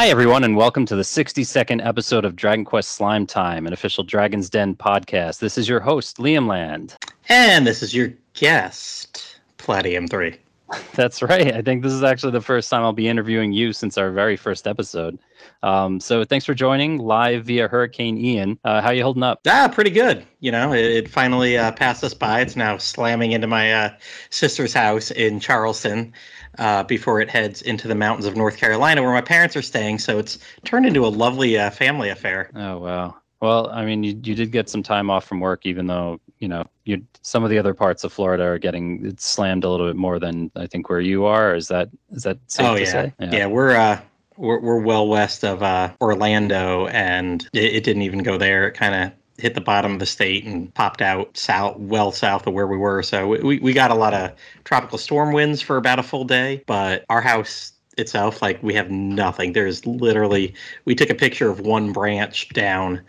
Hi, everyone, and welcome to the 62nd episode of Dragon Quest Slime Time, an official Dragon's Den podcast. This is your host, Liam Land. And this is your guest, Palladium 3. That's right. I think this is actually the first time I'll be interviewing you since our very first episode. Um, so thanks for joining live via Hurricane Ian. Uh, how you holding up? Ah, pretty good. You know, it, it finally uh, passed us by. It's now slamming into my uh, sister's house in Charleston uh, before it heads into the mountains of North Carolina, where my parents are staying. So it's turned into a lovely uh, family affair. Oh wow. Well, I mean, you, you did get some time off from work, even though you know you some of the other parts of Florida are getting slammed a little bit more than I think where you are. Is that is that safe oh to yeah. say? yeah, we're uh, we're we're well west of uh, Orlando, and it, it didn't even go there. It kind of hit the bottom of the state and popped out south, well south of where we were. So we, we got a lot of tropical storm winds for about a full day, but our house itself, like we have nothing. There's literally, we took a picture of one branch down.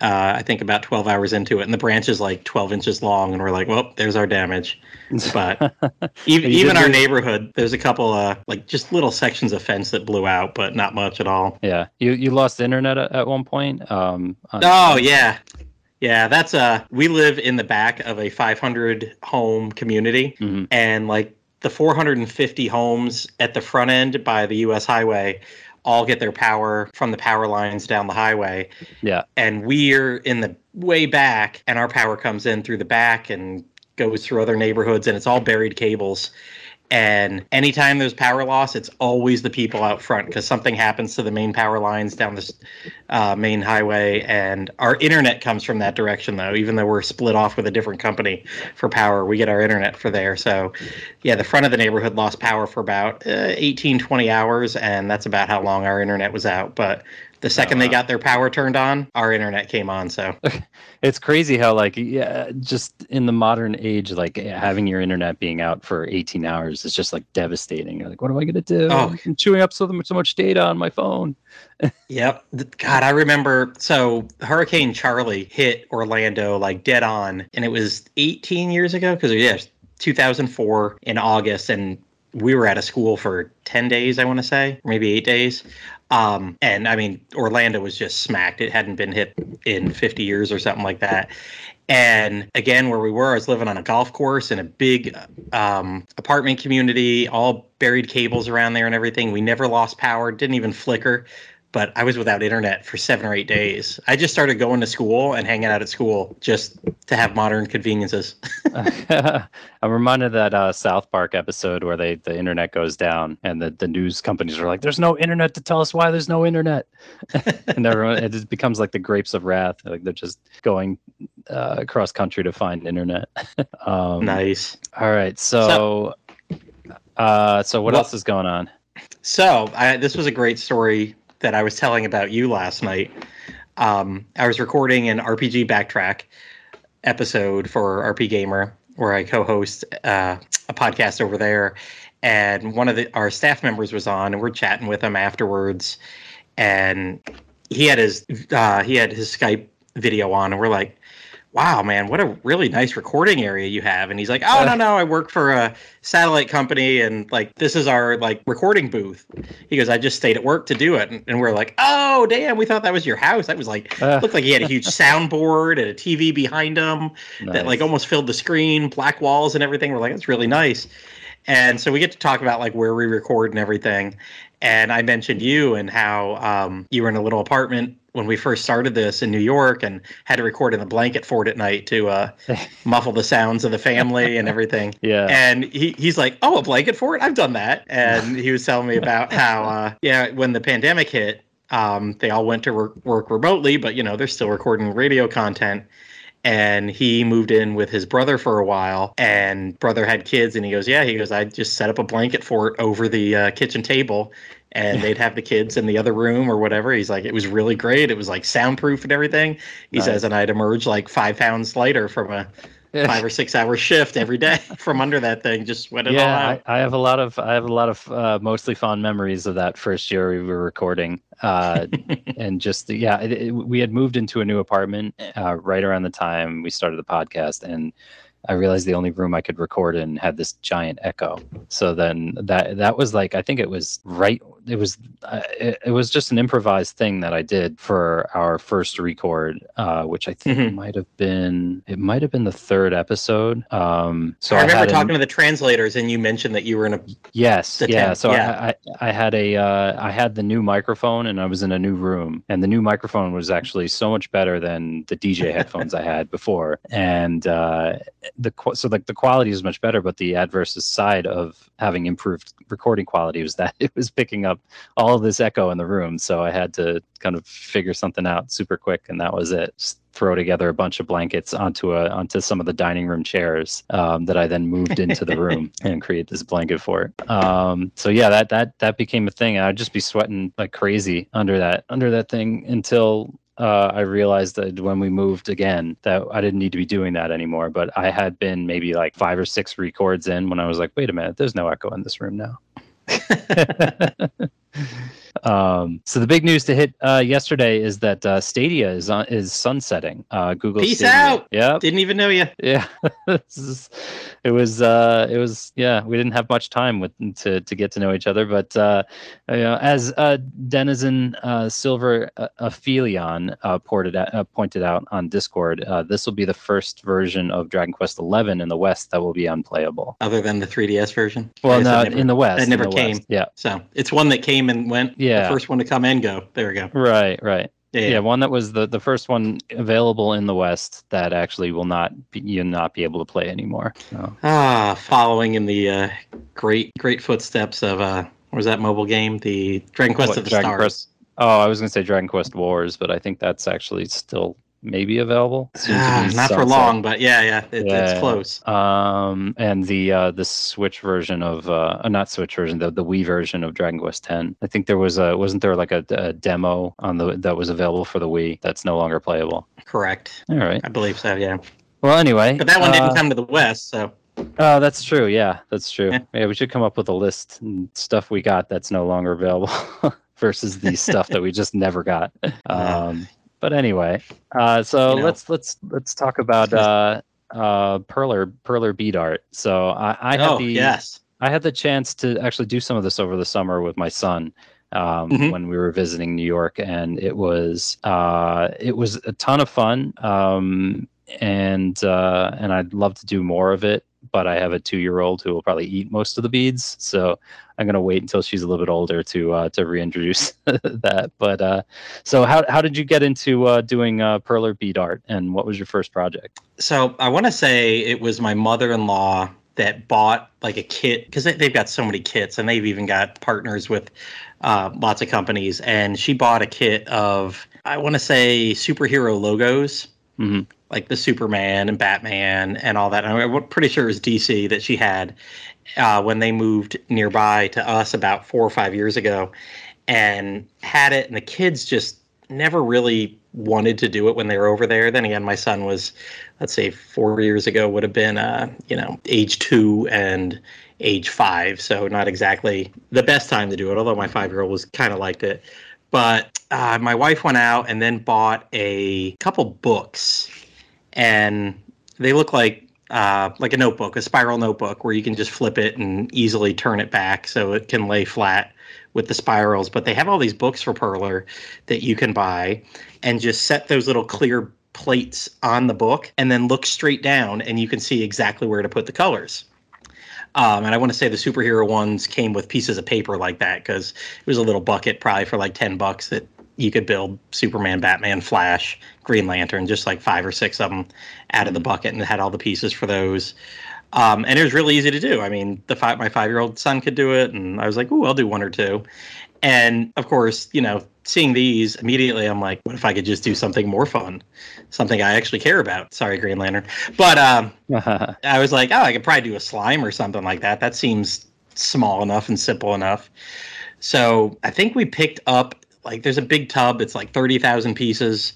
Uh, I think about 12 hours into it, and the branch is like 12 inches long, and we're like, "Well, there's our damage." But even even our neighborhood, there's a couple uh like just little sections of fence that blew out, but not much at all. Yeah, you you lost internet at, at one point. Um, on- Oh yeah, yeah. That's uh, we live in the back of a 500 home community, Mhm. and like the 450 homes at the front end by the U.S. highway all get their power from the power lines down the highway, yeah. and we're in the way back, and our power comes in through the back and goes through other neighborhoods, and it's all buried cables. And anytime there's power loss, it's always the people out front because something happens to the main power lines down this uh, main highway. And our internet comes from that direction, though, even though we're split off with a different company for power. We get our internet for there. So, yeah, the front of the neighborhood lost power for about uh, 18, 20 hours. And that's about how long our internet was out. But the second they uh-huh. got their power turned on, our internet came on. So, It's crazy how like yeah, just in the modern age, like having your internet being out for 18 hours is just like devastating. You're like, what am I gonna do? Oh. I'm chewing up so, so much data on my phone. Yep. God, I remember. So Hurricane Charley hit Orlando like dead on, and it was 18 years ago because yeah, 2004 in August, and we were at a school for 10 days, I want to say, maybe eight days. Um, and I mean, Orlando was just smacked. It hadn't been hit in 50 years or something like that. And again, where we were, I was living on a golf course in a big um, apartment community, all buried cables around there and everything. We never lost power, didn't even flicker but I was without internet for seven or eight days. I just started going to school and hanging out at school just to have modern conveniences. I'm reminded of that uh, South Park episode where they the internet goes down and the, the news companies are like, "There's no internet to tell us why there's no internet," and everyone it just becomes like the grapes of wrath. Like they're just going uh, across country to find internet. um, nice. All right, so uh, so what Well- else is going on? So I, this was a great story that I was telling about you last night. Um, I was recording an RPG backtrack episode for RPGamer, where I co-host uh, a podcast over there, and one of the, our staff members was on, and we're chatting with him afterwards, and he had his uh, he had his Skype video on, and we're like. Wow, man, what a really nice recording area you have. And he's like, Oh, no, no, I work for a satellite company and like this is our like recording booth. He goes, I just stayed at work to do it. And, and we're like, Oh, damn, we thought that was your house. That was like Uh, looked like he had a huge soundboard and a TV behind him that like almost filled the screen, black walls and everything. We're like, that's really nice. And so we get to talk about like where we record and everything. And I mentioned you and how um, you were in a little apartment when we first started this in New York and had to record in the blanket fort at night to uh, muffle the sounds of the family and everything. yeah. And he, he's like, Oh, a blanket fort? I've done that. And he was telling me about how, uh, yeah, when the pandemic hit, um, they all went to work, work remotely, but, you know, they're still recording radio content. And he moved in with his brother for a while, and brother had kids. And he goes, Yeah, he goes, I just set up a blanket fort over the uh, kitchen table, and they'd have the kids in the other room or whatever. He's like, It was really great. It was like soundproof and everything. He Nice. says, And I'd emerge like five pounds lighter from a five or six hour shift every day from under that thing, just sweat it all out. I, I have a lot of I have a lot of uh, mostly fond memories of that first year we were recording, uh, and just yeah, it, it- we had moved into a new apartment uh, right around the time we started the podcast, and I realized the only room I could record in had this giant echo. So then that that was like I think it was right. It was uh, it, it was just an improvised thing that I did for our first record, uh, which I think Mhm. might have been it might have been the third episode. Um, so I remember an- talking to the translators, and you mentioned that you were in a. Yes, the yeah. So yeah. I, I I had a uh, I had the new microphone and I was in a new room and the new microphone was actually so much better than the DJ headphones I had before and uh, the so like the quality is much better but the adverse side of having improved recording quality was that it was picking up all of this echo in the room so I had to kind of figure something out super quick and that was it. Just throw together a bunch of blankets onto a onto some of the dining room chairs um, that I then moved into the room and create this blanket for it. Um, so yeah, that that that became a thing. I'd just be sweating like crazy under that under that thing until uh, I realized that when we moved again that I didn't need to be doing that anymore. But I had been maybe like five or six records in when I was like, wait a minute, there's no echo in this room now. um, so the big news to hit uh, yesterday is that uh, Stadia is on, is sunsetting. Uh, Google. Peace Stadia. out. Yeah. Didn't even know you. Yeah, is- it was. Uh, it was. Yeah, we didn't have much time with to to get to know each other, but uh, you know, as uh, Denizen uh, Silver uh, Aphelion uh, ported uh, pointed out on Discord, uh, this will be the first version of Dragon Quest XI in the West that will be unplayable. Other than the 3DS version. Well, no, never- in the West. that in never came. West. Yeah. So it's one that came and went. Yeah. The first one to come and go. There we go. Right. Right. Yeah. Yeah, one that was the, the first one available in the West that actually will not be, you'll not be able to play anymore. So. Ah, following in the uh, great great footsteps of uh, what was that mobile game? The Dragon Quest What, of the Dragon Stars. Quest? Oh, I was going to say Dragon Quest Wars, but I think that's actually still maybe available. Ah, not for long, but yeah, yeah, it, Yeah. it's close. Um, and the uh, the Switch version of uh, uh, not Switch version, the the Wii version of Dragon Quest X. I think there was a wasn't there like a, a demo on the that was available for the Wii that's no longer playable. Correct. All right. I believe so. Yeah, Well, anyway, but that one uh, didn't come to the West, so Oh, that's true. Yeah, that's true. Yeah. Yeah. we should come up with a list and stuff we got that's no longer available versus the stuff that we just never got. Um, but anyway, uh, so You know. let's let's let's talk about uh, uh, Perler Perler bead art. So I, I had oh the yes, I had the chance to actually do some of this over the summer with my son um, Mhm. when we were visiting New York, and it was uh, it was a ton of fun. Um, and uh, and I'd love to do more of it, but I have a two year old who will probably eat most of the beads, so I'm gonna wait until she's a little bit older to uh, to reintroduce that. But uh, so how how did you get into uh, doing uh, perler bead art, and what was your first project? So I want to say it was my mother-in-law that bought like a kit because they, they've got so many kits and they've even got partners with uh, lots of companies. And she bought a kit of I want to say superhero logos, hmm like the Superman and Batman and all that. I'm pretty sure it was DC that she had uh, when they moved nearby to us about four or five years ago, and had it. And the kids just never really wanted to do it when they were over there. Then again, my son was, let's say, four years ago would have been, uh, you know, age two and age five, so not exactly the best time to do it. Although my five-year-old was kind of liked it, but uh, my wife went out and then bought a couple books, and they look like uh, like a notebook, a spiral notebook, where you can just flip it and easily turn it back so it can lay flat with the spirals. But they have all these books for Perler that you can buy and just set those little clear plates on the book and then look straight down and you can see exactly where to put the colors. Um, and I want to say the superhero ones came with pieces of paper like that because it was a little bucket, probably for like 10 bucks, that you could build Superman, Batman, Flash, Green Lantern, just like five or six of them out of the bucket and had all the pieces for those. Um, and it was really easy to do. I mean, the five, my five year old son could do it, and I was like, "Ooh, I'll do one or two. And of course, you know, seeing these immediately, I'm like, "What if I could just do something more fun, something I actually care about?" Sorry, Green Lantern, but um, I was like, "Oh, I could probably do a slime or something like that. That seems small enough and simple enough." So I think we picked up like there's a big tub. It's like thirty thousand pieces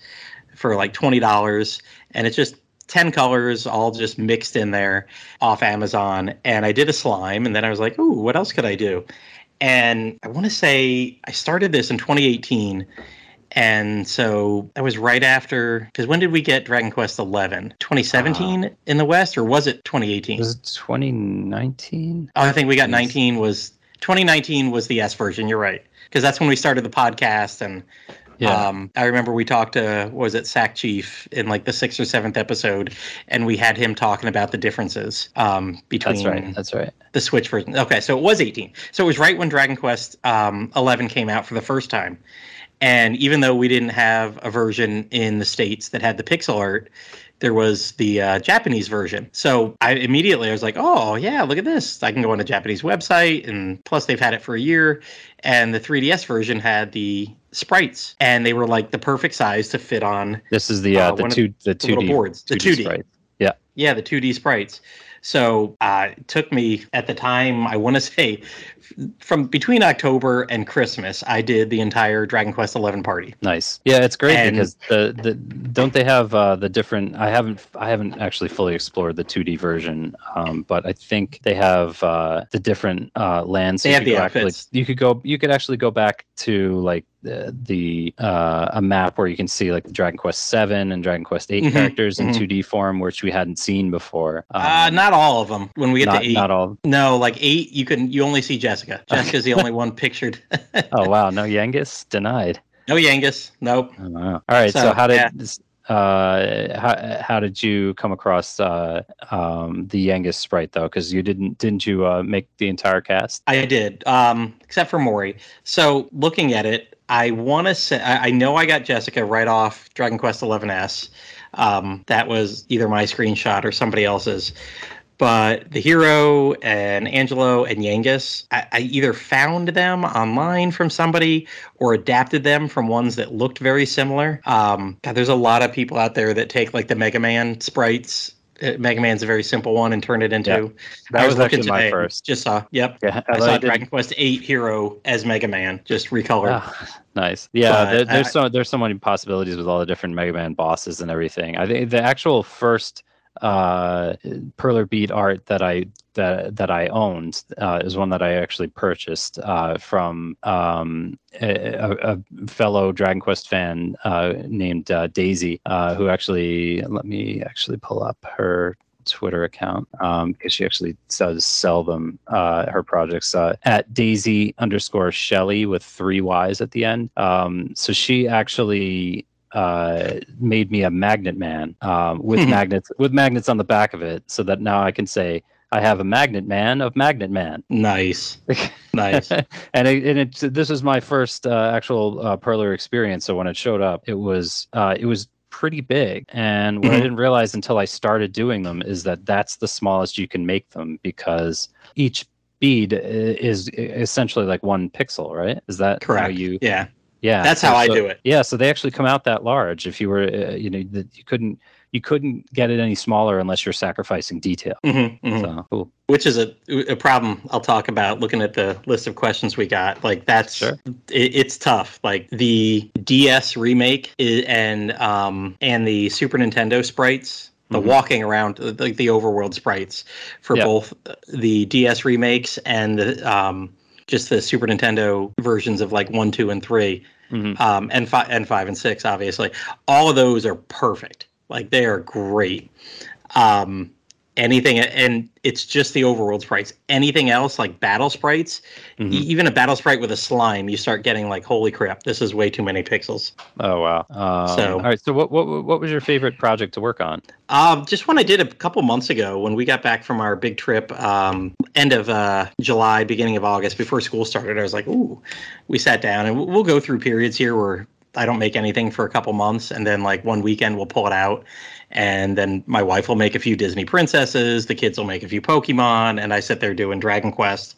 for like twenty dollars, and it's just 10 colors all just mixed in there off Amazon. And I did a slime, and then I was like, ooh, what else could I do? And I want to say I started this in 2018, and so that was right after because when did we get Dragon Quest Eleven? 2017 uh, in the West, or was it 2018? Was it 2019? Oh, I think we got 19 was 2019 was the S version. You're right because that's when we started the podcast and Yeah. um, I remember we talked to what was it Sack Chief in like the sixth or seventh episode, and we had him talking about the differences um, between that's right. That's right. the Switch version. Okay, so it was 18. So it was right when Dragon Quest um, 11 came out for the first time. And even though we didn't have a version in the states that had the pixel art, there was the uh, Japanese version. So I immediately I was like, "Oh yeah, look at this! I can go on a Japanese website." And plus, they've had it for a year. And the 3DS version had the sprites, and they were like the perfect size to fit on This is the uh, Uh, the two the two little D boards, the 2D. sprite. Yeah, yeah, the 2D sprites. So uh, it took me at the time, I want to say, from between October and Christmas, I did the entire Dragon Quest XI party. Nice. Yeah, it's great And- because the, the don't they have uh, the different? I haven't I haven't actually fully explored the 2D version, um, but I think they have uh, the different uh, lands. They you have could the go actually, you could go. You could actually go back to like the, the uh, a map where you can see like the Dragon Quest Seven and Dragon Quest 8 Mhm, characters in mhm. 2D form, which we hadn't seen before. Um, uh, not all of them. When we get not, to eight, not all. no, like eight, you can you only see Jessica. Jessica's the only one pictured. Oh wow, no Yangus denied. no Yangus. Nope. Oh, wow. All right. So, So, how did yeah. uh how, how did you come across uh um the Yangus sprite though? Because you didn't didn't you uh make the entire cast? I did, um, except for Morrie. So looking at it, I want to say I, I know I got Jessica right off Dragon Quest XI S. Um, that was either my screenshot or somebody else's. But the hero and Angelo and Yangus, I, I either found them online from somebody or adapted them from ones that looked very similar. Um, God, there's a lot of people out there that take like the Mega Man sprites. Uh, Mega Man's a very simple one and turn it into. Yeah. That I was looking actually my first. Just saw. Yep. Yeah, I although saw Dragon Quest Eight Hero as Mega Man, just recolored. Ah, nice. Yeah, But there, there's I- so there's so many possibilities with all the different Mega Man bosses and everything. I think the actual first uh Perler Bead art that I that that I owned uh, is one that I actually purchased uh, from um, a, a a fellow Dragon Quest fan uh, named uh, Daisy, uh, who actually let me actually pull up her Twitter account um, because she actually does sell them uh, her projects uh, at Daisy underscore Shelley with three Y's at the end. Um, so she actually uh, made me a magnet man um, with magnets with magnets on the back of it, so that now I can say I have a magnet man of magnet man. Nice, nice. and it, and it this is my first uh, actual uh, Perler experience. So when it showed up, it was uh, it was pretty big. And what I Mhm. didn't realize until I started doing them is that that's the smallest you can make them because each bead is essentially like one pixel, right? Is that how Correct. you? yeah, Yeah, that's so- how I do it. Yeah, so they actually come out that large. If you were, uh, you know, that you couldn't you couldn't get it any smaller unless you're sacrificing detail. Mhm, mhm. So cool. Which is a a problem I'll talk about. Looking at the list of questions we got, like that's Sure. it, it's tough. Like the DS remake i- and um and the Super Nintendo sprites. The Mhm. walking around, uh, like the overworld sprites, for Yeah. both the DS remakes and the um, just the Super Nintendo versions of like one, two, and three. Mhm. um, and five and five and six, obviously. All of those are perfect. Like they are great. Um, anything, and it's just the overworld sprites. Anything else, like battle sprites, Mhm. e- even a battle sprite with a slime, you start getting like, holy crap, this is way too many pixels. Oh wow. Um, So- all right. So what what what was your favorite project to work on? Um, just one I did a couple months ago when we got back from our big trip, um, end of uh, July, beginning of August, before school started. I was like, ooh, we sat down and we'll go through periods here where I don't make anything for a couple months, and then like one weekend we'll pull it out, and then my wife will make a few Disney princesses, the kids will make a few Pokemon, and I sit there doing Dragon Quest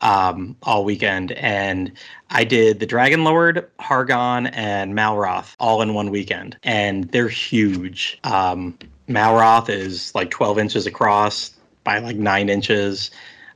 um, all weekend. And I did the Dragon Lord, Hargon, and Malroth all in one weekend, and they're huge. Um, Malroth is like 12 inches across by like nine inches.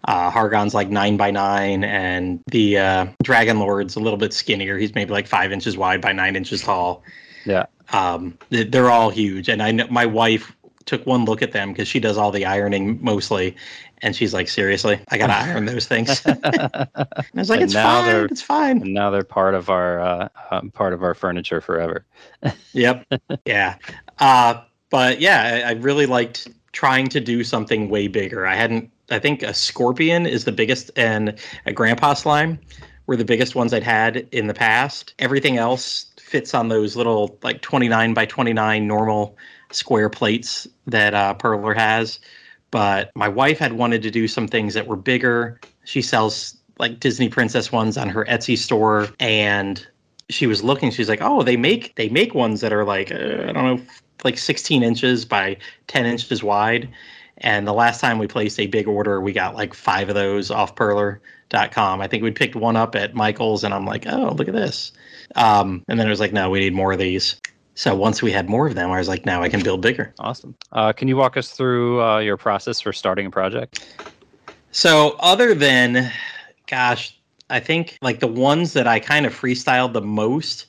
Uh, Hargon's like nine by nine, and the uh, Dragon Lord's a little bit skinnier. He's maybe like five inches wide by nine inches tall. Yeah. Um, they're all huge, and I know my wife took one look at them because she does all the ironing mostly, and she's like, "Seriously, I gotta iron those things." and I was like, And "It's fine. It's fine." and now they're part of our uh, um, part of our furniture forever. Yep. yeah. Uh, but yeah, I, I really liked trying to do something way bigger. I hadn't. I think a scorpion is the biggest, and a grandpa slime were the biggest ones I'd had in the past. Everything else fits on those little like 29 by 29 normal square plates that uh, Perler has. But my wife had wanted to do some things that were bigger. She sells like Disney princess ones on her Etsy store, and she was looking. She's like, "Oh, they make they make ones that are like uh, I don't know, like 16 inches by 10 inches wide." And the last time we placed a big order, we got like five of those off Perler.com. I think we picked one up at Michael's, and I'm like, "Oh, look at this!" Um, and then it was like, "No, we need more of these." So once we had more of them, I was like, "Now I can build bigger." Awesome. Uh, can you walk us through uh, your process for starting a project? So other than, gosh, I think like the ones that I kind of freestyled the most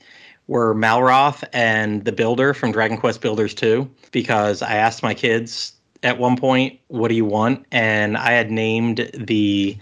were Malroth and the Builder from Dragon Quest Builders 2 because I asked my kids at one point, "What do you want?" and I had named the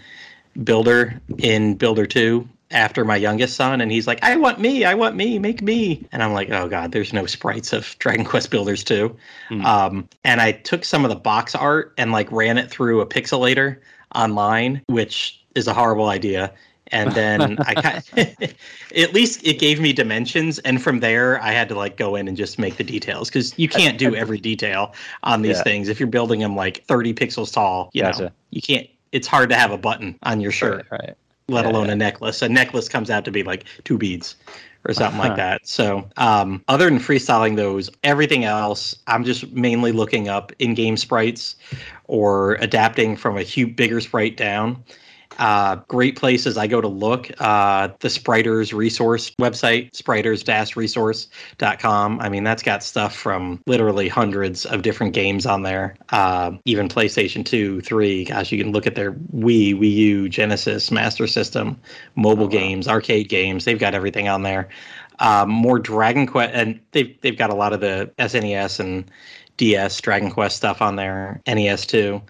Builder in Builder 2 after my youngest son and he's like, "I want me, I want me, make me." And I'm like, "Oh god, there's no sprites of Dragon Quest Builders 2." Hmm. Um, and I took some of the box art and like ran it through a pixelator online, which is a horrible idea. And then I kind at least it gave me dimensions, and from there I had to like go in and just make the details because you can't do every detail on these Yeah. things if you're building them like 30 pixels tall. You know, you can't. It's hard to have a button on your shirt Right. right. Let Yeah, alone a necklace. A necklace comes out to be like two beads or something Uh-huh. like that. So, um, other than freestyling those, everything else, I'm just mainly looking up in-game sprites or adapting from a huge bigger sprite down. Uh, great places I go to look. Uh, the Spriters resource website, spriters-resource.com. I mean, that's got stuff from literally hundreds of different games on there. Uh, even PlayStation 2, 3. Gosh, you can look at their Wii, Wii U, Genesis, Master System, mobile Oh, wow. games, arcade games. They've got everything on there. Um, more Dragon Quest, and they've they've got a lot of the SNES and DS Dragon Quest stuff on there, NES too.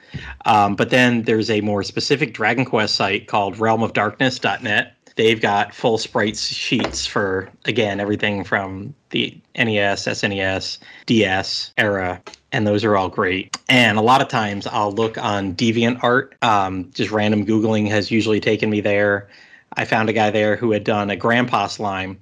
Um, but then there's a more specific Dragon Quest site called realmofdarkness.net. They've got full sprites sheets for, again, everything from the NES, SNES, DS era, and those are all great. And a lot of times I'll look on DeviantArt. Um, just random Googling has usually taken me there. I found a guy there who had done a grandpa slime,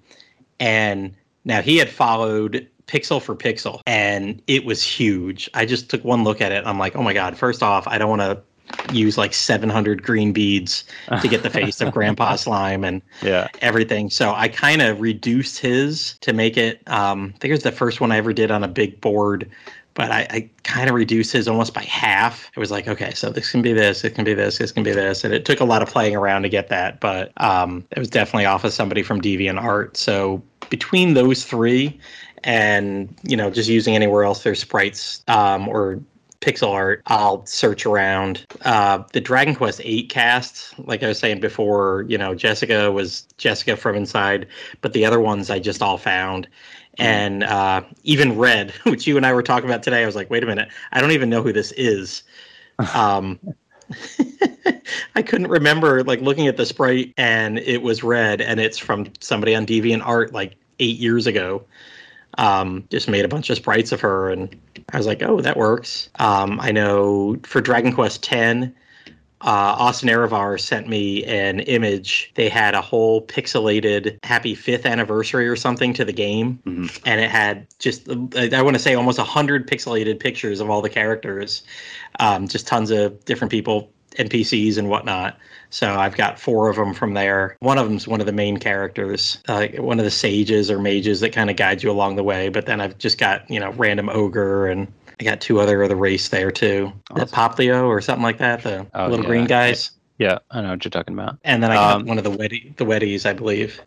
and now he had followed pixel for pixel, and it was huge. I just took one look at it. I'm like, oh my god! First off, I don't want to use like 700 green beads to get the face of grandpa slime and Yeah. everything. So I kind of reduced his to make it. Um, I think it was the first one I ever did on a big board, but I, I kind of reduced his almost by half. It was like, okay, so this can be this, it can be this, this can be this, and it took a lot of playing around to get that. But um, it was definitely off of somebody from deviant art So between those three, and you know, just using anywhere else there's sprites um, or pixel art, I'll search around. Uh, the Dragon Quest VIII cast, like I was saying before, you know, Jessica was Jessica from Inside, but the other ones I just all found. And uh, even Red, which you and I were talking about today, I was like, wait a minute, I don't even know who this is. Um, I couldn't remember, like looking at the sprite, and it was Red, and it's from somebody on Deviant Art like eight years ago. Um, just made a bunch of sprites of her, and I was like, oh, that works. Um, I know for Dragon Quest X, uh, Austin Erevar sent me an image. They had a whole pixelated happy fifth anniversary or something to the game, Mhm. and it had just I I want to say almost a hundred pixelated pictures of all the characters, um, just tons of different people, NPCs and whatnot. So I've got four of them from there. One of them's one of the main characters, uh, one of the sages or mages that kind of guides you along the way. But then I've just got you know random ogre and I got two other of the race there too. The Awesome. Poplio or something like that. The Oh, little yeah. green guys. Yeah. I know what you're talking about. And then I got Um, one of the weddy, the weddies, I believe.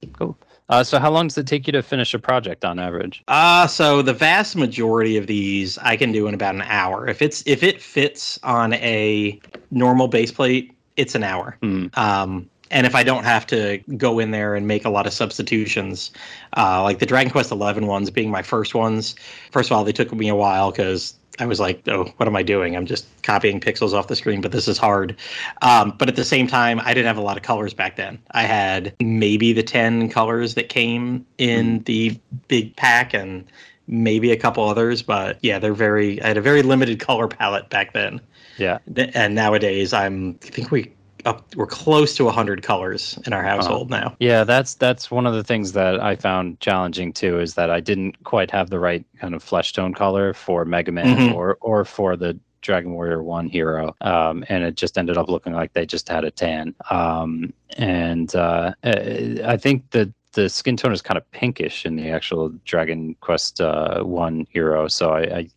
Uh, so how long does it take you to finish a project on average? Uh so the vast majority of these I can do in about an hour. If it's if it fits on a normal base plate, it's an hour. Hmm. Um, and if I don't have to go in there and make a lot of substitutions, uh, like the Dragon Quest XI ones being my first ones, first of all, they took me a while because I was like, oh, what am I doing? I'm just copying pixels off the screen, but this is hard. Um, but at the same time, I didn't have a lot of colors back then. I had maybe the 10 colors that came in the big pack and maybe a couple others, but yeah, they're very, I had a very limited color palette back then. Yeah. And nowadays, I'm, I think we up we're close to 100 colors in our household now. Yeah that's that's one of the things that i found challenging too is that i didn't quite have the right kind of flesh tone color for mega man Mhm. or or for the dragon warrior 1 hero. Um, and it just ended up looking like they just had a tan. Um, and uh, uh, i think that the skin tone is kind of pinkish in the actual dragon quest uh, 1 hero. So i, I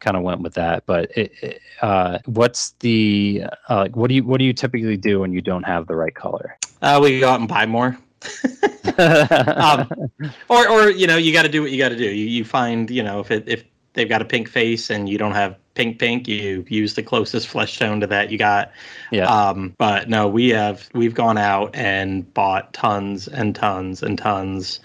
kind of went with that but it, it, uh, what's the uh, like what do you what do you typically do when you don't have the right color? Uh, we go out and buy more. Um, or or you know you got to do what you got to do. You, you find you know if it if they've got a pink face and you don't have pink pink you use the closest flesh tone to that you got. Yeah. Um but no we have we've gone out and bought tons and tons and tons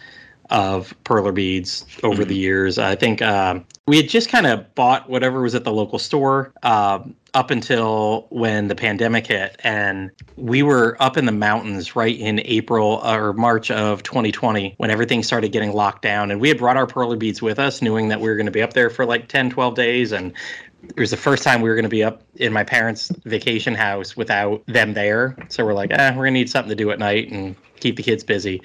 of perler beads over the years. I think um we had just kind of bought whatever was at the local store um, up until when the pandemic hit and we were up in the mountains right in april or march of 2020 when everything started getting locked down. And we had brought our perler beads with us knowing that we were going to be up there for like 10 12 days. And it was the first time we were going to be up in my parents' vacation house without them there. So we're like, eh, we're going to need something to do at night. And keep the kids busy.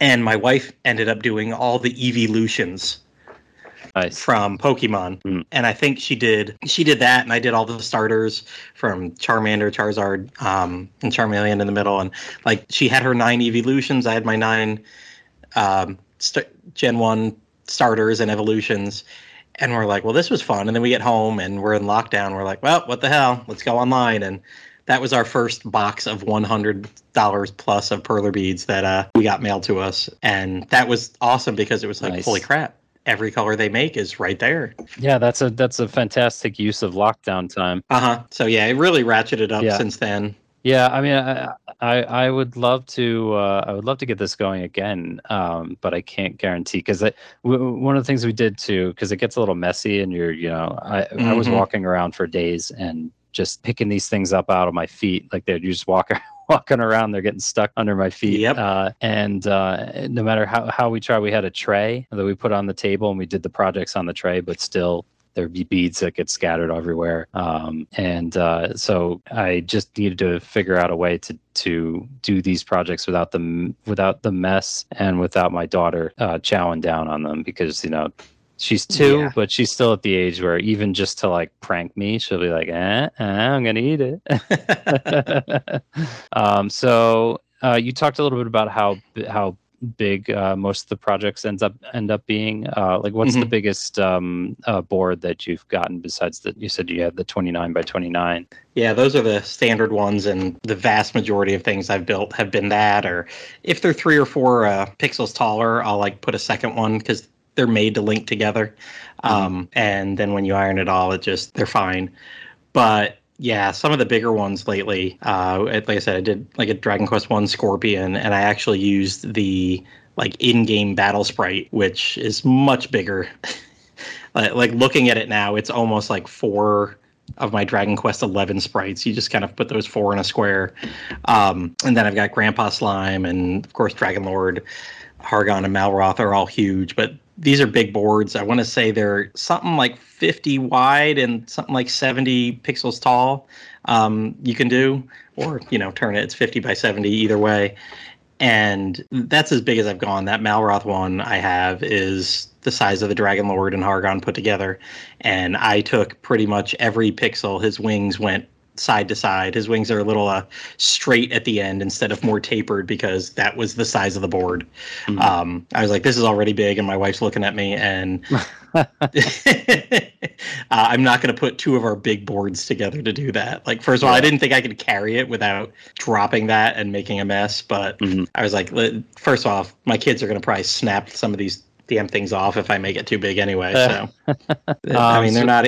And my wife ended up doing all the evolutions nice from Pokemon. Mm. And I think she did she did that and I did all the starters from Charmander, Charizard, um, and Charmeleon in the middle. And like she had her nine evolutions. I had my nine um, st- Gen 1 starters and evolutions. And we're like, well, this was fun. And then we get home and we're in lockdown. We're like, well, what the hell? Let's go online. And that was our first box of $100 plus of perler beads that uh, we got mailed to us. And that was awesome because it was like, Nice. holy crap. Every color they make is right there. Yeah, that's a that's a fantastic use of lockdown time. Uh huh. So yeah, it really ratcheted up Yeah. since then. Yeah, I mean, I I, I would love to uh, I would love to get this going again, um, but I can't guarantee because w- one of the things we did too because it gets a little messy and you're you know I I was Mhm. walking around for days and just picking these things up out of my feet. Like they'd just walk walking around they're getting stuck under my feet. Yep. uh, and uh, no matter how, how we try we had a tray that we put on the table and we did the projects on the tray but still there'd be beads that get scattered everywhere. Um, and uh, so i just needed to figure out a way to to do these projects without the without the mess and without my daughter uh, chowing down on them because you know she's two Yeah. but she's still at the age where even just to like prank me she'll be like eh, eh i'm gonna eat it um, so uh, you talked a little bit about how how big uh, most of the projects ends up end up being. Uh, like, what's the Mhm. biggest um, uh, board that you've gotten besides that? You said you had the twenty nine by twenty nine. Yeah, those are the standard ones, and the vast majority of things I've built have been that. Or if they're three or four uh, pixels taller, I'll like put a second one because they're made to link together. Um, and then when you iron it all, it just they're fine. But yeah, some of the bigger ones lately, uh, like I said, I did like a Dragon Quest One Scorpion, and I actually used the like in-game battle sprite, which is much bigger. like, like looking at it now, it's almost like four of my Dragon Quest Eleven sprites. You just kind of put those four in a square, um, and then I've got Grandpa Slime and of course Dragon Lord, Hargon, and Malroth are all huge, but these are big boards. I want to say they're something like 50 wide and something like 70 pixels tall. Um, you can do, or you know, turn it. It's 50 by 70 either way, and that's as big as I've gone. That Malroth one I have is the size of the Dragon Lord and Hargon put together, and I took pretty much every pixel. His wings went side to side. His wings are a little uh, straight at the end instead of more tapered because that was the size of the board. Mhm. Um, I was like, this is already big, and my wife's looking at me, and uh, I'm not going to put two of our big boards together to do that. Like, first of all, I didn't think I could carry it without dropping that and making a mess, but Mhm. I was like, first off, my kids are going to probably snap some of these damn things off if I make it too big anyway. So, I Um, mean, they're so- not.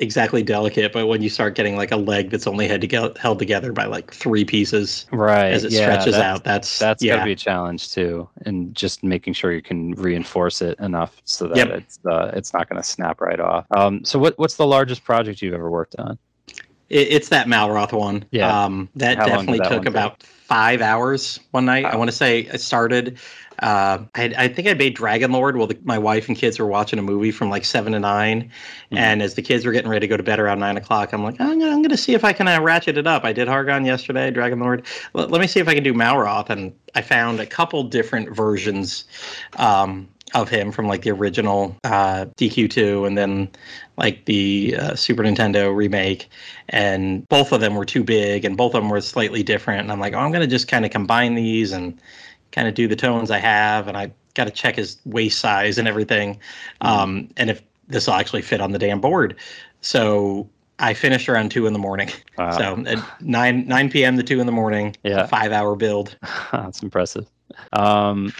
Exactly delicate, but when you start getting like a leg that's only had to get held together by like three pieces right as it yeah, stretches that's- out, that's That's yeah. gotta be a challenge too, and just making sure you can reinforce it enough so that Yep. it's uh, it's not going to snap right off. Um, so what what's the largest project you've ever worked on? It, it's that Malroth one. Yeah. Um, that How definitely that took about. take? Five hours one night. I want to say I started. Uh, I, I think I made Dragon Lord while the, my wife and kids were watching a movie from like seven to 9 Mhm. And as the kids were getting ready to go to bed around nine o'clock, I'm like, I'm gonna, I'm gonna see if I can uh, ratchet it up. I did Hargon yesterday, Dragon Lord. L- let me see if I can do Malroth, and I found a couple different versions um, of him from like the original uh, DQ2 and then like the uh, Super Nintendo remake, and both of them were too big, and both of them were slightly different. And I'm like, oh, I'm gonna just kind of combine these and kind of do the tones I have, and I got to check his waist size and everything, um, and if this will actually fit on the damn board. So I finished around two in the morning. Wow. So at nine nine p.m. to two in the morning, Yeah. five hour build. That's impressive. Um.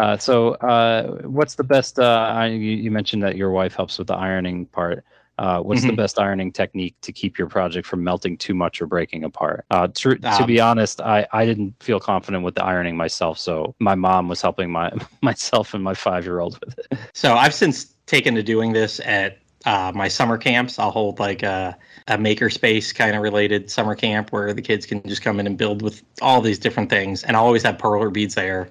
Uh, so, uh, what's the best? Uh, you, you mentioned that your wife helps with the ironing part. Uh, what's the Mhm. best ironing technique to keep your project from melting too much or breaking apart? Uh, to, to Um, be honest, I, I didn't feel confident with the ironing myself, so my mom was helping my myself and my five year old with it. So I've since taken to doing this at uh, my summer camps. I'll hold like a, a makerspace kind of related summer camp where the kids can just come in and build with all these different things. And I'll always have perler beads there.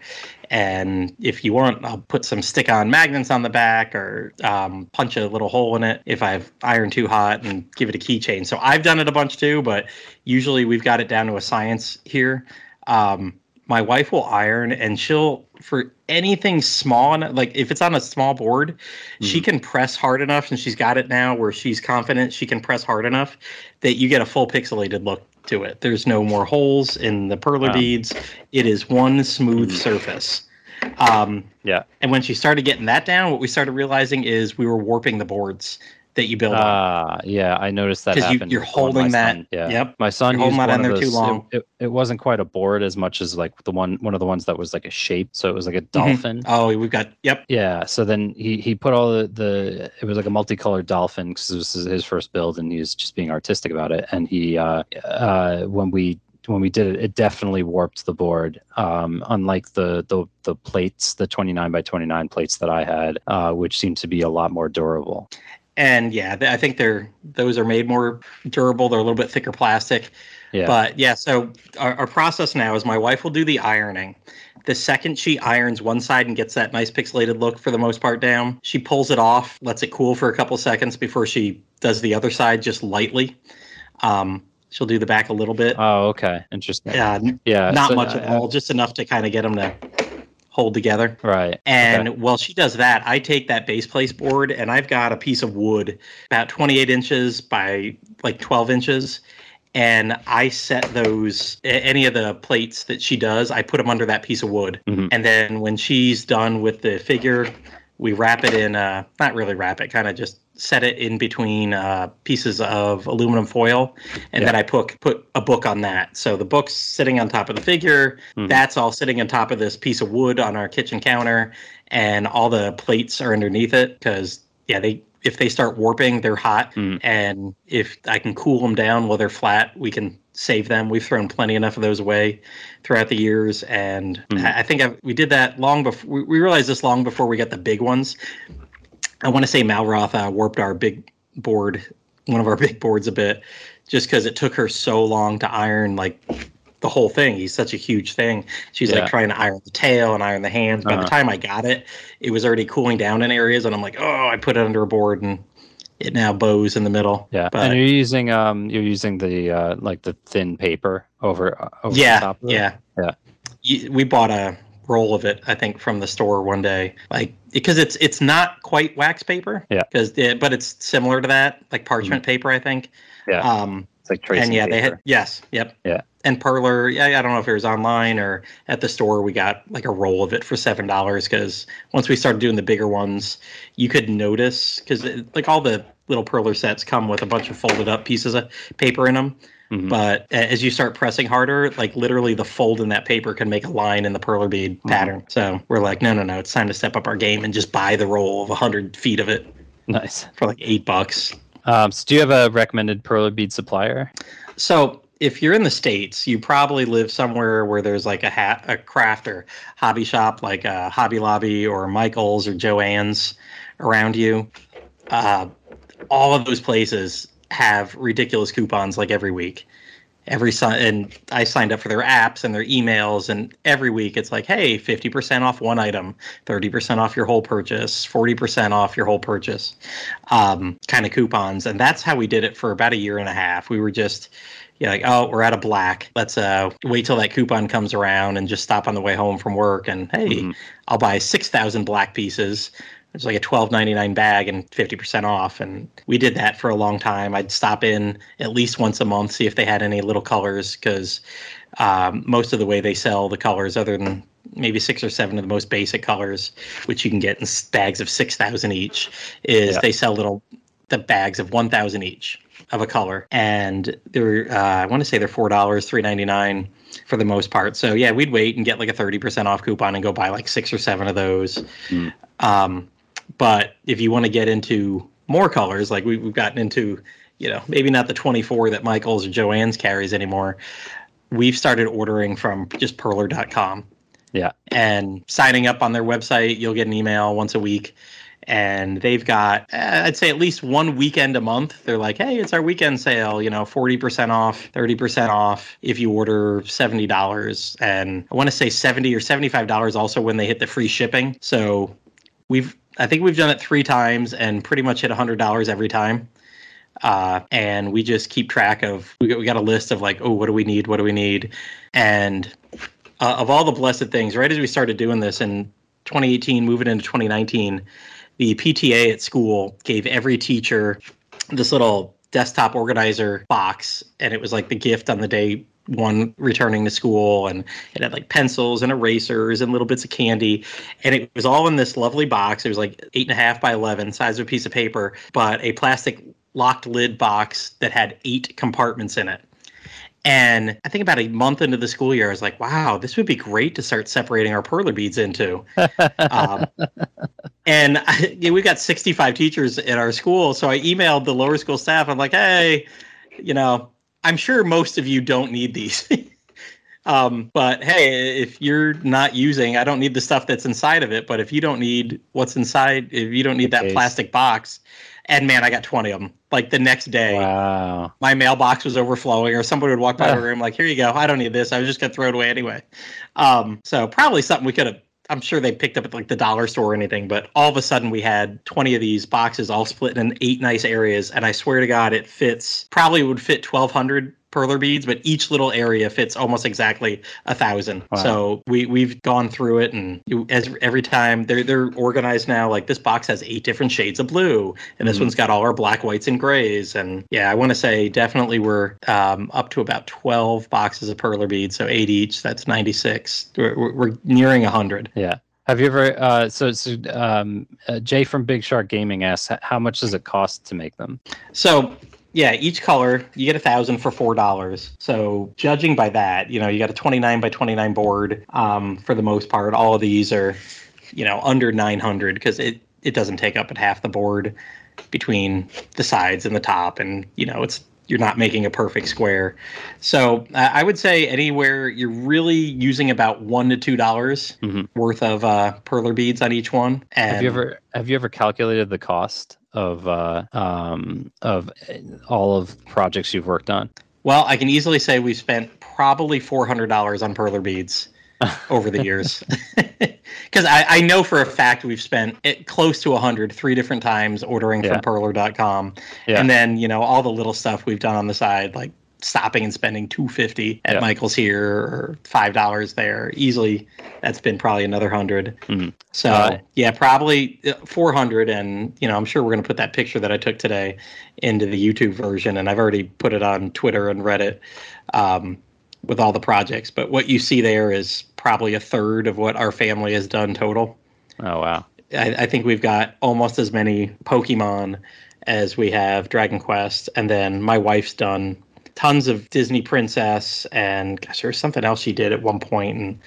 And if you want, I'll put some stick on magnets on the back or um, punch a little hole in it if I've ironed too hot and give it a keychain. So I've done it a bunch too, but usually we've got it down to a science here. Um, my wife will iron and she'll for anything small enough like if it's on a small board she Mhm. can press hard enough and she's got it now where she's confident she can press hard enough that you get a full pixelated look to it there's no more holes in the perler Wow. beads it is one smooth Mhm. surface um, Yeah. and when she started getting that down what we started realizing is we were warping the boards that you build on Ah, yeah, I noticed that 'Cause you- you're with one of my holding that- son. Yeah. yep. My son You're used that one of there too long. It, it, it wasn't quite a board as much as like the one one of the ones that was like a shape. So it was like a dolphin. oh we've got yep Yeah. So then he he put all the, the it was like a multicolored dolphin because this was his first build and he was just being artistic about it. And he uh uh when we when we did it, it definitely warped the board. Um, unlike the the the plates, the 29 by 29 plates that I had, uh, which seemed to be a lot more durable. And yeah i think they're those are made more durable they're a little bit thicker plastic Yeah. But yeah, so our, our process now is my wife will do the ironing. The second she irons one side and gets that nice pixelated look for the most part down, she pulls it off, lets it cool for a couple seconds before she does the other side just lightly. Um, she'll do the back a little bit. oh, okay. Interesting. Uh, Yeah. not so, much at uh, all, just enough to kind of get them to hold together. Right. And while she does that, I take that base place board and I've got a piece of wood about 28 inches by like 12 inches. And I set those, any of the plates that she does, I put them under that piece of wood. Mhm. And then when she's done with the figure, we wrap it in, uh, not really wrap it, kind of just set it in between uh, pieces of aluminum foil. And then I put, put a book on that. So the book's sitting on top of the figure. Mhm. That's all sitting on top of this piece of wood on our kitchen counter, and all the plates are underneath it because yeah, they if they start warping, they're hot, Mm. and if I can cool them down while they're flat, we can save them. We've thrown plenty enough of those away throughout the years, and Mhm. I think I, we did that long before we we realized this long before we got the big ones. I want to say Malroth uh, warped our big board, one of our big boards a bit, just because it took her so long to iron like the whole thing. He's such a huge thing. She's Yeah. like trying to iron the tail and iron the hands. By Uh-huh. the time I got it, it was already cooling down in areas, and I'm like, oh, I put it under a board and it now bows in the middle. Yeah, But- and you're using um you're using the uh like the thin paper over uh, over the yeah, top of it. yeah, Yeah. You- We bought a roll of it, I think, from the store one day, like because it's it's not quite wax paper. Yeah. Mm-hmm. Because but it's similar to that, like parchment paper, I think. Yeah. Um, It's like tracing and yeah, paper. they had yes, yep. Yeah. And Perler, yeah, I don't know if it was online or at the store. We got like a roll of it for seven dollars because once we started doing the bigger ones, you could notice because like all the little Perler sets come with a bunch of folded up pieces of paper in them. Mhm. But as you start pressing harder, like literally the fold in that paper can make a line in the Perler bead Mm-hmm. pattern. So we're like, no, no, no, it's time to step up our game and just buy the roll of hundred feet of it nice. for like eight bucks. Um, so do you have a recommended perler bead supplier? So if you're in the states, you probably live somewhere where there's like a hat, a craft or hobby shop, like a Hobby Lobby or Michaels or Joann's around you. Uh, all of those places have ridiculous coupons like every week. Every and I signed up for their apps and their emails, and every week it's like, hey, 50% off one item, 30% off your whole purchase, 40% off your whole purchase, um, kind of coupons. And that's how we did it for about a year and a half. We were just, you know, like, oh, we're out of black. Let's uh, wait till that coupon comes around and just stop on the way home from work. And hey, mm-hmm. I'll buy 6,000 black pieces it's like a twelve ninety nine bag and fifty percent off. And we did that for a long time. I'd stop in at least once a month, see if they had any little colors, because um, most of the way they sell the colors, other than maybe six or seven of the most basic colors, which you can get in bags of six thousand each, is yeah. they sell little the bags of one thousand each of a color, and they're uh, I want to say they're four dollars, three ninety nine for the most part. So yeah, we'd wait and get like a thirty percent off coupon and go buy like six or seven of those. Mm. Um, but if you want to get into more colors, like we, we've gotten into, you know, maybe not the 24 that Michaels or Joann's carries anymore, we've started ordering from just perler.com. Yeah. And signing up on their website, you'll get an email once a week. And they've got, eh, I'd say, at least one weekend a month. They're like, hey, it's our weekend sale, you know, 40% off, 30% off if you order $70. And I want to say 70 or $75 also when they hit the free shipping. So we've I think we've done it three times and pretty much hit hundred dollars every time. Uh, and we just keep track of we got, we got a list of like oh what do we need what do we need and uh, of all the blessed things right as we started doing this in 2018 moving into 2019 the pta at school gave every teacher this little desktop organizer box and it was like the gift on the day one returning to school and it had like pencils and erasers and little bits of candy and it was all in this lovely box it was like eight and a half by 11 size of a piece of paper but a plastic locked lid box that had eight compartments in it and I think about a month into the school year, I was like, wow, this would be great to start separating our perler beads into. um, and I, yeah, we got 65 teachers at our school. So I emailed the lower school staff. I'm like, hey, you know, I'm sure most of you don't need these. um, but hey, if you're not using, I don't need the stuff that's inside of it. But if you don't need what's inside, if you don't need that plastic box, and man, I got 20 of them. Like the next day, wow. my mailbox was overflowing, or somebody would walk by the room like, "Here you go. I don't need this. I was just gonna throw it away anyway." Um, so probably something we could have I'm sure they picked up at like the dollar store or anything, but all of a sudden we had 20 of these boxes all split in eight nice areas. And I swear to God, it fits, probably would fit 1,200 perler beads, but each little area fits almost exactly a thousand. Wow. So we we've gone through it, and as every time they're they're organized now. Like this box has eight different shades of blue, and this mm one's got all our black, whites, and grays. And yeah, I want to say definitely we're um, up to about twelve boxes of perler beads, so eight each. That's ninety six. We're, we're nearing hundred. Yeah. Have you ever? Uh, so, so um, uh, Jay from Big Shark Gaming asks, how much does it cost to make them? So yeah, each color you get a thousand for four dollars. So judging by that, you know, you got a twenty nine by twenty nine board. Um, for the most part, all of these are, you know, under nine hundred because it it doesn't take up at half the board between the sides and the top, and you know, it's you're not making a perfect square. So uh, I would say anywhere you're really using about one to two dollars mm-hmm. worth of uh, perler beads on each one. And have you ever have you ever calculated the cost? of uh, um, of all of projects you've worked on? Well, I can easily say we've spent probably four hundred dollars on perler beads over the years, because I, I know for a fact we've spent it close to a hundred three different times ordering yeah. from perler.com, yeah. and then you know all the little stuff we've done on the side like stopping and spending 250 at yep. michael's here or five dollars there easily that's been probably another 100 mm-hmm. so uh, yeah probably uh, 400 and you know i'm sure we're going to put that picture that i took today into the youtube version and i've already put it on twitter and reddit um, with all the projects but what you see there is probably a third of what our family has done total oh wow I, I think we've got almost as many pokemon as we have dragon quest and then my wife's done tons of Disney princess, and gosh, there was something else she did at one point, and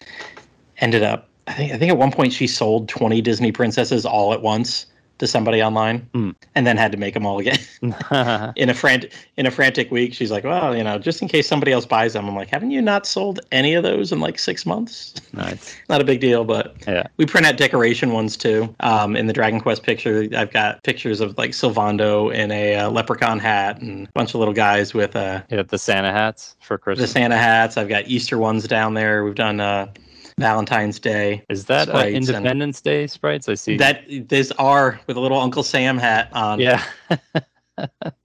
ended up. I think I think at one point she sold twenty Disney princesses all at once to somebody online, Hmm. and then had to make them all again in a frantic in a frantic week. She's like, "Well, you know, just in case somebody else buys them." I'm like, "Haven't you not sold any of those in like six months?" nice. not a big deal, but Yeah. we print out decoration ones too. Um, in the Dragon Quest picture, I've got pictures of like Sylvando in a uh, leprechaun hat and a bunch of little guys with uh, have the Santa hats for Christmas. the Santa hats. I've got Easter ones down there. We've done uh, Valentine's Day. Is that uh, Independence Day sprites? I see. That these are with a little Uncle Sam hat on. yeah.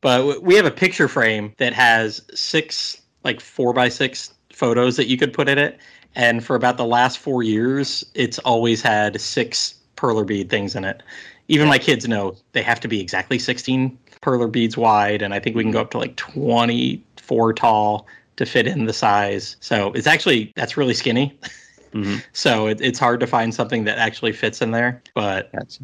But we have a picture frame that has six like four by six photos that you could put in it, and for about the last four years, it's always had six perler bead things in it. Even my kids know they have to be exactly 16 perler beads wide, and I think we can go up to like 24 tall to fit in the size. So it's actually that's really skinny. Mhm. So it, it's hard to find something that actually fits in there, but Gotcha.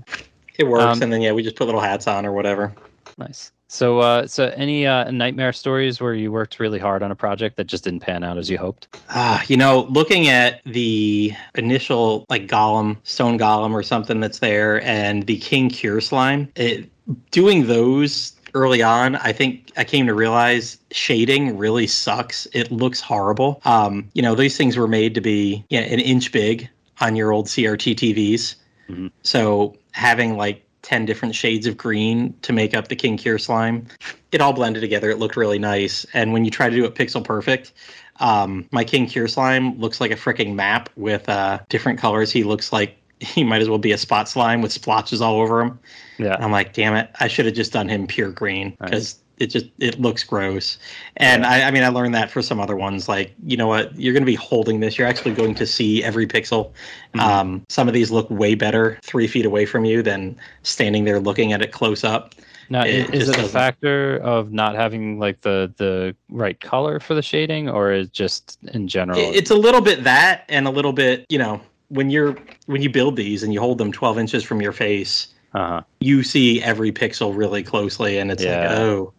it works. Um, and then yeah, we just put little hats on or whatever. Nice. So, uh, so any uh, nightmare stories where you worked really hard on a project that just didn't pan out as you hoped? Ah, you know, looking at the initial like golem, stone golem or something that's there, and the king cure slime, it, doing those early on, I think I came to realize shading really sucks. It looks horrible. Um, you know, these things were made to be yeah, an inch big on your old CRT TVs. Mhm. So having like 10 different shades of green to make up the King Cure slime, it all blended together. It looked really nice. And when you try to do it pixel perfect, um, my King Cure slime looks like a freaking map with uh, different colors. He looks like he might as well be a spot slime with splotches all over him. Yeah. And I'm like, damn it, I should have just done him pure green Right. because it just it looks gross. And I, I mean, I learned that for some other ones. Like, you know what, you're going to be holding this. You're actually going to see every pixel. Mhm. Um, some of these look way better three feet away from you than standing there looking at it close up. Now, it is it a factor of not having like the the right color for the shading, or is just in general? It's a little bit that, and a little bit, you know, when you're when you build these and you hold them 12 inches from your face, uh-huh. you see every pixel really closely, and it's Yeah. like, oh.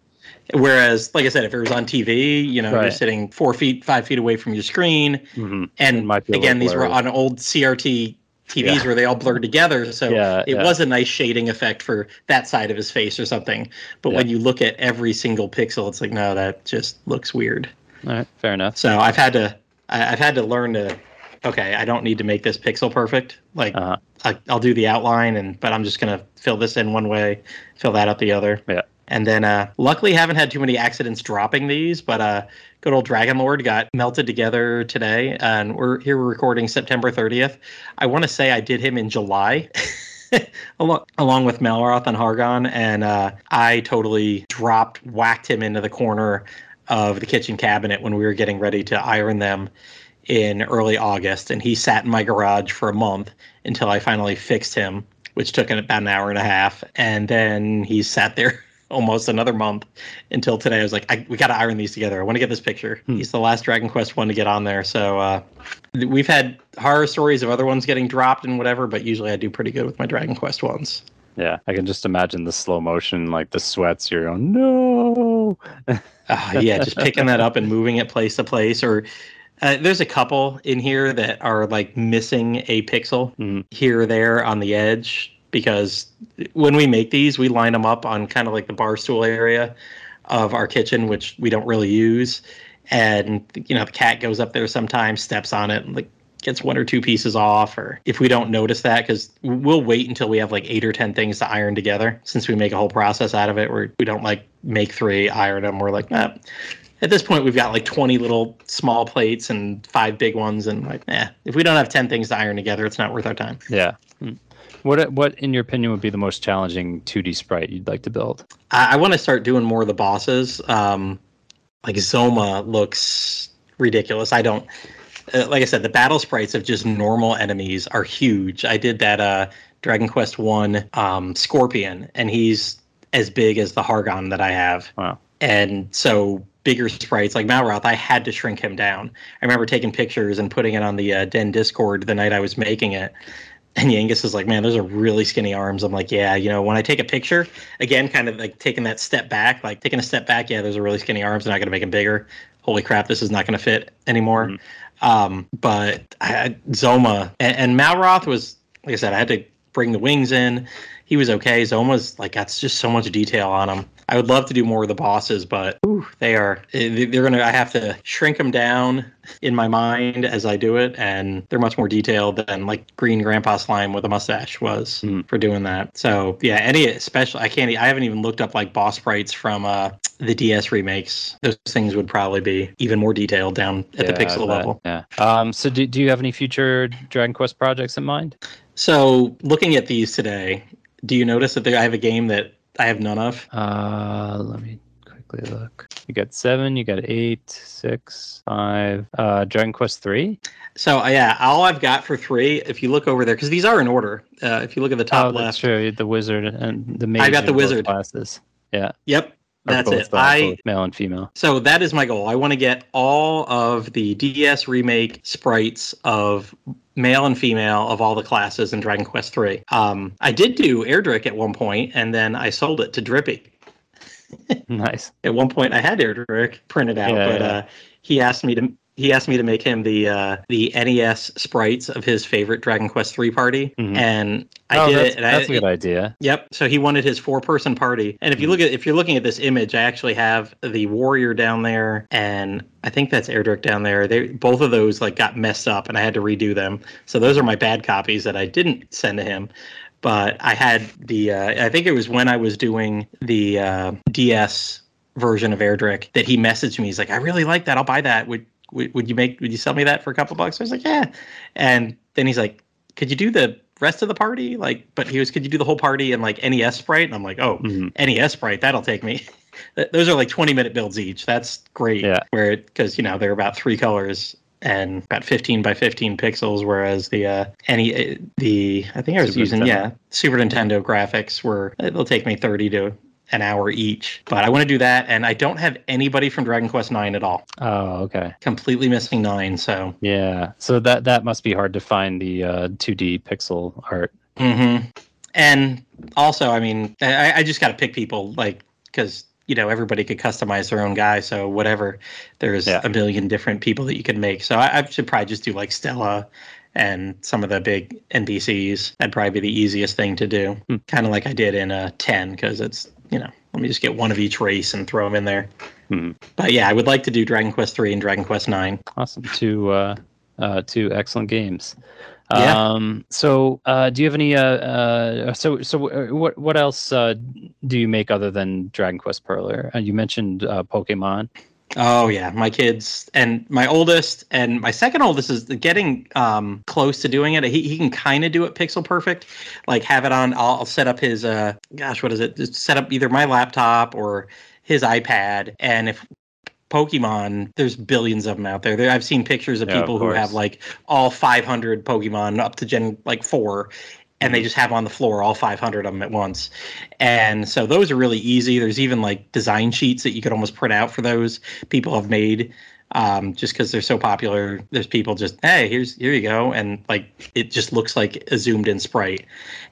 Whereas, like I said, if it was on TV, you know, you're sitting four feet, five feet away from your screen, hmm and It might be a again, these were on old CRT TVs Yeah. where they all blurred together, so Yeah, it yeah. was a nice shading effect for that side of his face or something. But when you look at every single pixel, it's like, no, that just looks weird. All right, fair enough. So I've had to, I've had to learn to, okay, I don't need to make this pixel perfect. Like Uh-huh. I, I'll do the outline, and but I'm just gonna fill this in one way, fill that out the other. Yeah. And then, uh, luckily, haven't had too many accidents dropping these, but uh, good old Dragon Lord got melted together today, and we're here. We're recording September 30th. I want to say I did him in July. along, along with Malroth and Hargon, and uh, I totally dropped, whacked him into the corner of the kitchen cabinet when we were getting ready to iron them in early August, and he sat in my garage for a month until I finally fixed him, which took about an hour and a half, and then he sat there almost another month until today. I was like, I, we got to iron these together. I want to get this picture. Hmm. He's the last Dragon Quest one to get on there, so uh, we've had horror stories of other ones getting dropped and whatever, but usually I do pretty good with my Dragon Quest ones. Yeah, I can just imagine the slow motion, like the sweats. You're going, no. Uh, yeah, just picking that up and moving it place to place. Or uh, there's a couple in here that are like missing a pixel Mhm. here or there on the edge because when we make these, we line them up on kind of like the bar stool area of our kitchen, which we don't really use. And you know, the cat goes up there sometimes, steps on it, and like gets one or two pieces off. Or if we don't notice that, because we'll wait until we have like eight or ten things to iron together, since we make a whole process out of it. Where we don't like make three, iron them. We're like, nah. At this point, we've got like 20 little small plates and five big ones, and like, eh, if we don't have 10 things to iron together, it's not worth our time. Yeah. Hmm. What what in your opinion would be the most challenging 2D sprite you'd like to build? I, I want to start doing more of the bosses. Um, like Zoma looks ridiculous. I don't. Uh, like I said, the battle sprites of just normal enemies are huge. I did that uh, Dragon Quest One um, Scorpion, and he's as big as the Hargon that I have. Wow. And so bigger sprites like Malroth, I had to shrink him down. I remember taking pictures and putting it on the uh, Den Discord the night I was making it. And Yangus is like, man, those are really skinny arms. I'm like, yeah, you know, when I take a picture, again, kind of like taking that step back, like taking a step back, yeah, those are really skinny arms. They're not going to make them bigger. Holy crap, this is not going to fit anymore. Mhm. Um, but I, Zoma and, and Malroth was, like I said, I had to bring the wings in. He was okay. Zoma's like that's just so much detail on him. I would love to do more of the bosses, but whew, they are eh, they're gonna. I have to shrink them down in my mind as I do it, and they're much more detailed than like Green Grandpa Slime with a mustache was Mm. for doing that. So yeah, any special I can't. I haven't even looked up like boss sprites from uh the DS remakes. Those things would probably be even more detailed down at the pixel level. Yeah. Um. So, do, do you have any future Dragon Quest projects in mind? So looking at these today, do you notice that I have a game that I have none of? Uh, let me quickly look. You got seven. You got eight, six, five. Uh, Dragon Quest three. So uh, yeah, all I've got for three. If you look over there, because these are in order. Uh, if you look at the top oh, that's true. The wizard and the mage. I got the wizard. classes. Yeah. yep, that's both, it. uh, I male and female. so that is my goal. I want to get all of the DS remake sprites of male and female of all the classes in Dragon Quest three. Um, I did do Erdrick at one point, and then I sold it to Drippy. Nice. At one point, I had Erdrick printed out, Yeah, but yeah. Uh, he asked me to. He asked me to make him the uh, the NES sprites of his favorite Dragon Quest three party, Mhm. and I oh, did that's, it. And that's a good idea. Yep. So he wanted his four person party. And if you look at if you're looking at this image, I actually have the warrior down there and I think that's Erdrick down there. They both of those like got messed up and I had to redo them. So those are my bad copies that I didn't send to him. But I had the uh, I think it was when I was doing the uh, DS version of Erdrick that he messaged me. He's like, I really like that. I'll buy that. Would would, would you make would you sell me that for a couple bucks? I was like, yeah. And then he's like, could you do the rest of the party? Like, but he was, could you do the whole party in like NES sprite? And I'm like, oh, Mhm. NES sprite, that'll take me. Those are like 20 minute builds each. That's great. Yeah. Where it, because you know they're about three colors and about 15 by 15 pixels, whereas the uh any the I think I was Super using Nintendo. yeah Super Nintendo graphics were it'll take me 30 to an hour each. But I want to do that, and I don't have anybody from Dragon Quest Nine at all. Oh, okay. Completely missing nine. So Yeah. So that that must be hard to find the uh, 2D pixel art. hmm And also, I mean, I, I just got to pick people like because you know everybody could customize their own guy. So whatever, there's Yeah. a million different people that you can make. So I, I should probably just do like Stella and some of the big NPCs. That'd probably be the easiest thing to do. Hmm. Kind of like I did in a ten because it's you know let me just get one of each race and throw them in there. Hmm. But yeah, I would like to do Dragon Quest three and Dragon Quest nine. Awesome. Two uh, uh, two excellent games. Yeah. Um, so, uh, do you have any? Uh, uh, so, so uh, what what else uh, do you make other than Dragon Quest Perler? Uh, you mentioned uh, Pokemon. Oh yeah, my kids and my oldest and my second oldest is getting um, close to doing it. He he can kind of do it pixel perfect, like have it on. I'll, I'll set up his uh, gosh, what is it? Just set up either my laptop or his iPad, and if Pokemon, there's billions of them out there. there I've seen pictures of Yeah, of people who have like all 500 Pokemon up to Gen like four, and they just have on the floor all 500 of them at once. And so those are really easy. There's even like design sheets that you could almost print out for those people have made. Um, just because they're so popular, there's people just hey, here's here you go, and like it just looks like a zoomed in sprite.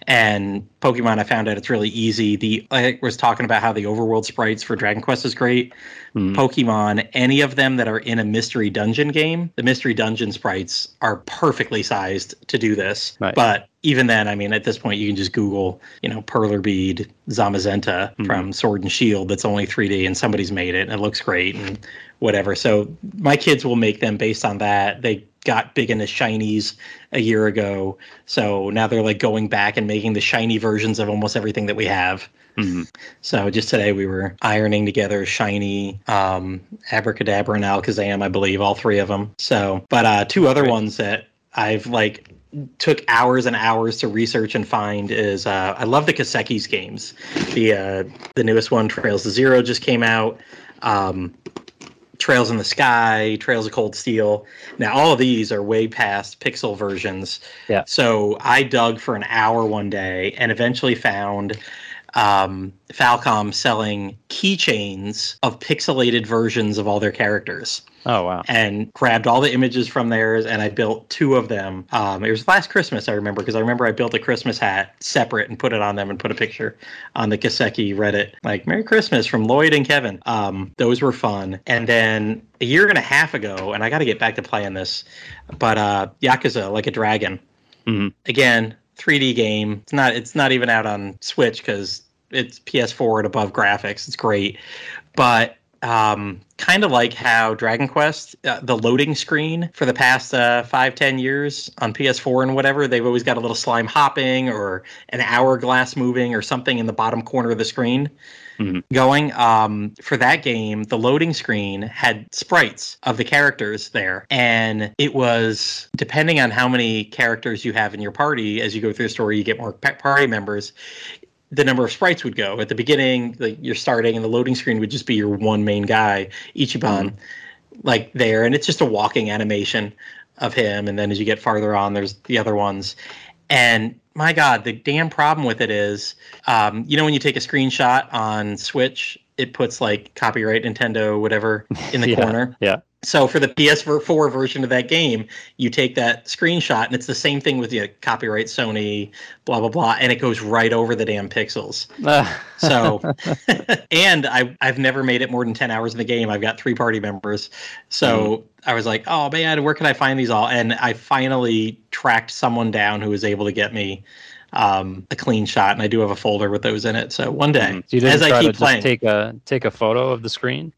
And Pokemon, I found out it's really easy. The I was talking about how the overworld sprites for Dragon Quest is great. Hmm. Pokemon, any of them that are in a mystery dungeon game, the mystery dungeon sprites are perfectly sized to do this. Nice. But even then, I mean, at this point, you can just Google, you know, Perler Bead Zamazenta Mhm. from Sword and Shield that's only 3D and somebody's made it and it looks great and whatever. So my kids will make them based on that. They got big into shinies a year ago. So now they're like going back and making the shiny versions of almost everything that we have. Mhm. So just today we were ironing together shiny, um, abracadabra and alakazam, I believe, all three of them. So, but uh, two other Great. ones that I've like took hours and hours to research and find is uh, I love the Kiseki's games. The uh, the newest one, Trails to Zero, just came out. Um, Trails in the Sky, Trails of Cold Steel. Now, all of these are way past pixel versions. Yeah. So I dug for an hour one day and eventually found um, Falcom selling keychains of pixelated versions of all their characters Oh wow. and grabbed all the images from theirs and I built two of them. Um, it was last Christmas, I remember, because I remember I built a Christmas hat separate and put it on them and put a picture on the Kiseki Reddit, like "Merry Christmas" from Lloyd and Kevin. Um, those were fun. And then a year and a half ago, and I got to get back to playing this, but uh, Yakuza Like a Dragon. Mm-hmm. Again, 3D game. It's not. It's not even out on Switch because it's PS4 and above graphics. It's great, but um, kind of like how Dragon Quest, uh, the loading screen for the past uh, five, ten years on PS4 and whatever, they've always got a little slime hopping or an hourglass moving or something in the bottom corner of the screen Mhm. going. Um, for that game, the loading screen had sprites of the characters there, and it was depending on how many characters you have in your party. As you go through the story, you get more pa- party members the number of sprites would go. At the beginning, like you're starting, and the loading screen would just be your one main guy, Ichiban, like there, and it's just a walking animation of him. And then as you get farther on, there's the other ones. And my God, the damn problem with it is, um, you know, when you take a screenshot on Switch, it puts like copyright Nintendo, whatever, in the Yeah, corner. yeah. So for the PS4 version of that game, you take that screenshot, and it's the same thing with the copyright Sony, blah blah blah, and it goes right over the damn pixels. So, and I I've never made it more than ten hours in the game. I've got three party members, so I was like, oh man, where can I find these all? And I finally tracked someone down who was able to get me um, a clean shot, and I do have a folder with those in it. So one day, Mhm. So you as I keep playing, take a take a photo of the screen,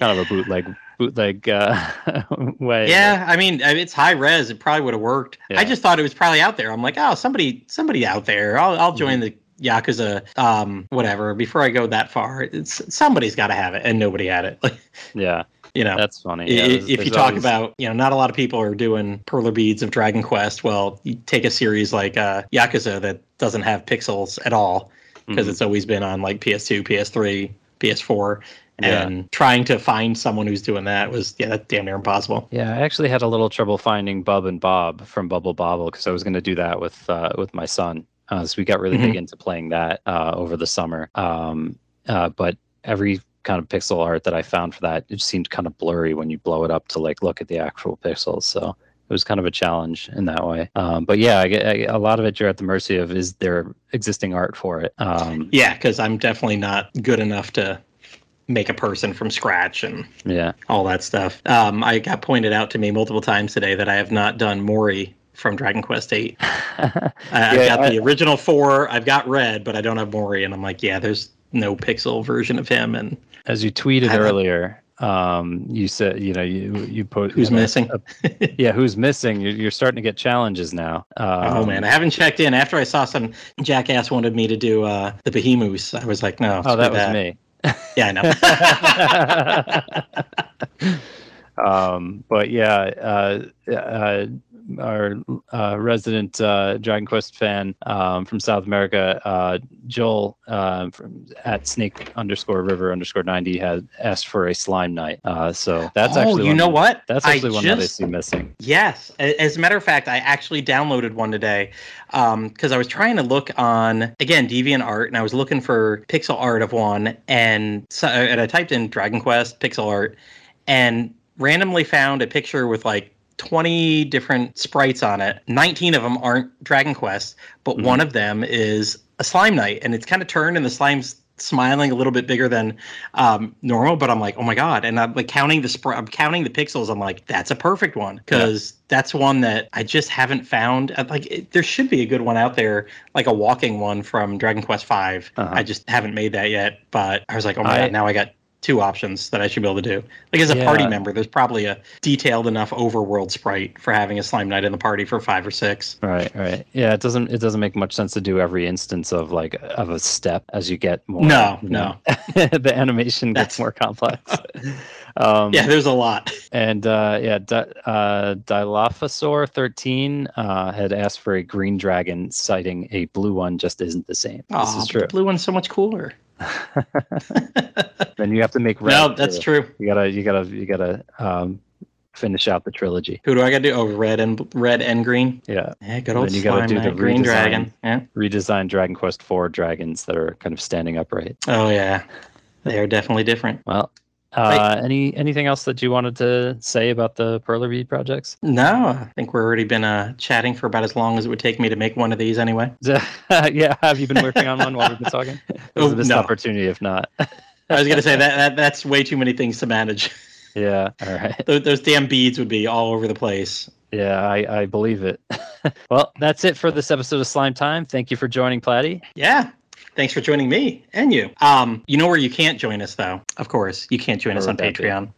kind of a bootleg bootleg uh, way. Yeah, I mean, it's high res. It probably would have worked. Yeah. I just thought it was probably out there. I'm like, oh, somebody, somebody out there. I'll, I'll Mm-hmm. join the Yakuza, um, whatever. Before I go that far, it's somebody's got to have it, and nobody had it. Yeah, you know, that's funny. Yeah, there's- if you talk always- about, you know, not a lot of people are doing perler beads of Dragon Quest. Well, you take a series like uh, Yakuza that doesn't have pixels at all because Mhm. it's always been on like PS2, PS3, PS4. Yeah. And trying to find someone who's doing that was, yeah, that's damn near impossible. Yeah, I actually had a little trouble finding Bub and Bob from Bubble Bobble because I was going to do that with uh, with my son. Uh, so we got really big into playing that uh, over the summer. Um, uh, but every kind of pixel art that I found for that, it seemed kind of blurry when you blow it up to like look at the actual pixels. So it was kind of a challenge in that way. Um, but yeah, I, get- I, a lot of it you're at the mercy of is there existing art for it. Um, Yeah, because I'm definitely not good enough to make a person from scratch and yeah. all that stuff. Um, I got pointed out to me multiple times today that I have not done Morrie from Dragon Quest VIII. I, I've got I- the original four. I've got Red, but I don't have Morrie. And I'm like, yeah, there's no pixel version of him. And As you tweeted earlier, um, you said you know you you put who's you know, missing? yeah, who's missing? You're, you're starting to get challenges now. Um, oh man, I haven't checked in. After I saw some jackass wanted me to do uh, the Behemoths, I was like, no. Oh, that screw was me. Yeah, I know. um, but yeah, uh, uh, our uh, resident uh, Dragon Quest fan um, from South America, uh, Joel uh, from at Snake underscore River underscore ninety had asked for a slime knight. Uh, so that's oh, actually you one, know what? That's I actually one that I see missing. Yes. As a matter of fact, I actually downloaded one today because I was trying to look on, again, Deviant Art and I was looking for pixel art of one. And, so, and I typed in Dragon Quest pixel art and randomly found a picture with like 20 different sprites on it. 19 of them aren't Dragon Quest, but Mhm. one of them is a Slime Knight. And it's kind of turned, and the slime's smiling a little bit bigger than um, normal, but I'm like, oh my god! And I'm like counting the spr- I'm counting the pixels. I'm like, that's a perfect one because that's one that I just haven't found. uh, Like, it, there should be a good one out there, like a walking one from Dragon Quest Five. Uh-huh. I just haven't made that yet. But I was like, oh my I- god! Now I got two options that I should be able to do. Like as a party member, there's probably a detailed enough overworld sprite for having a slime knight in the party for five or six. Right, right. Yeah, it doesn't it doesn't make much sense to do every instance of like of a step as you get more. No, you know, the animation gets That's- more complex. um, Yeah, there's a lot. and uh, yeah, Di- uh, Dilophosaur thirteen uh, had asked for a green dragon, citing a blue one just isn't the same. This is true. The blue one's so much cooler. then you have to make red. no, that's too. true. You gotta, you gotta, you gotta um, finish out the trilogy. Who do I got to do? Oh, red and red and green. Yeah, Yeah, good old then you gotta do the green redesign. dragon. Yeah. redesign Dragon Quest Four dragons that are kind of standing upright. Oh yeah, they are definitely different. Well, uh, any anything else that you wanted to say about the Perler Bead projects? No, I think we've already been uh, chatting for about as long as it would take me to make one of these anyway. yeah, have you been working on one while we've been talking? This Oh, is a no. opportunity if not. I was gonna say that, that that's way too many things to manage. yeah, all right. those, those damn beads would be all over the place. Yeah, I, I believe it. well, that's it for this episode of Slime Time. Thank you for joining, Platty. Yeah. Thanks for joining me and you. Um, you know where you can't join us though. Of course, you can't join Where us on? Patreon.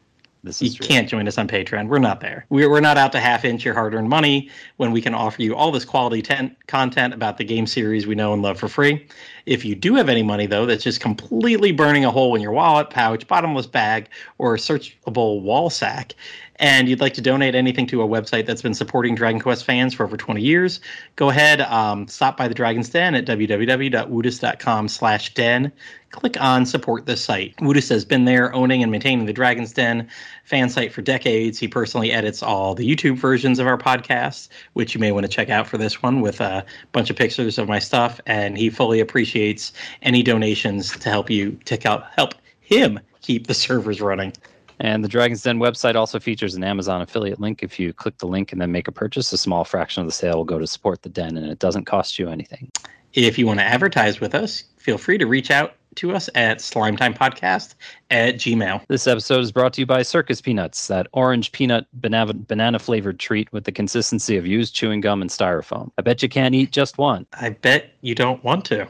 This You is true. can't join us on Patreon. We're not there. We're, we're not out to half inch your hard earned money when we can offer you all this quality ten- content about the game series we know and love for free. If you do have any money, though, that's just completely burning a hole in your wallet, pouch, bottomless bag, or searchable wall sack, and you'd like to donate anything to a website that's been supporting Dragon Quest fans for over 20 years, go ahead, um, stop by the Dragon's Den at www.woodus.com slash den. Click on support this site. Woodus has been there owning and maintaining the Dragon's Den fan site for decades. He personally edits all the YouTube versions of our podcasts, which you may want to check out for this one with a bunch of pictures of my stuff. And he fully appreciates any donations to help you to help help him keep the servers running. And the Dragon's Den website also features an Amazon affiliate link. If you click the link and then make a purchase, a small fraction of the sale will go to support the den, and it doesn't cost you anything. If you want to advertise with us, feel free to reach out to us at slimetimepodcast at gmail. This episode is brought to you by Circus Peanuts, that orange peanut banana, banana flavored treat with the consistency of used chewing gum and styrofoam. I bet you can't eat just one. I bet you don't want to.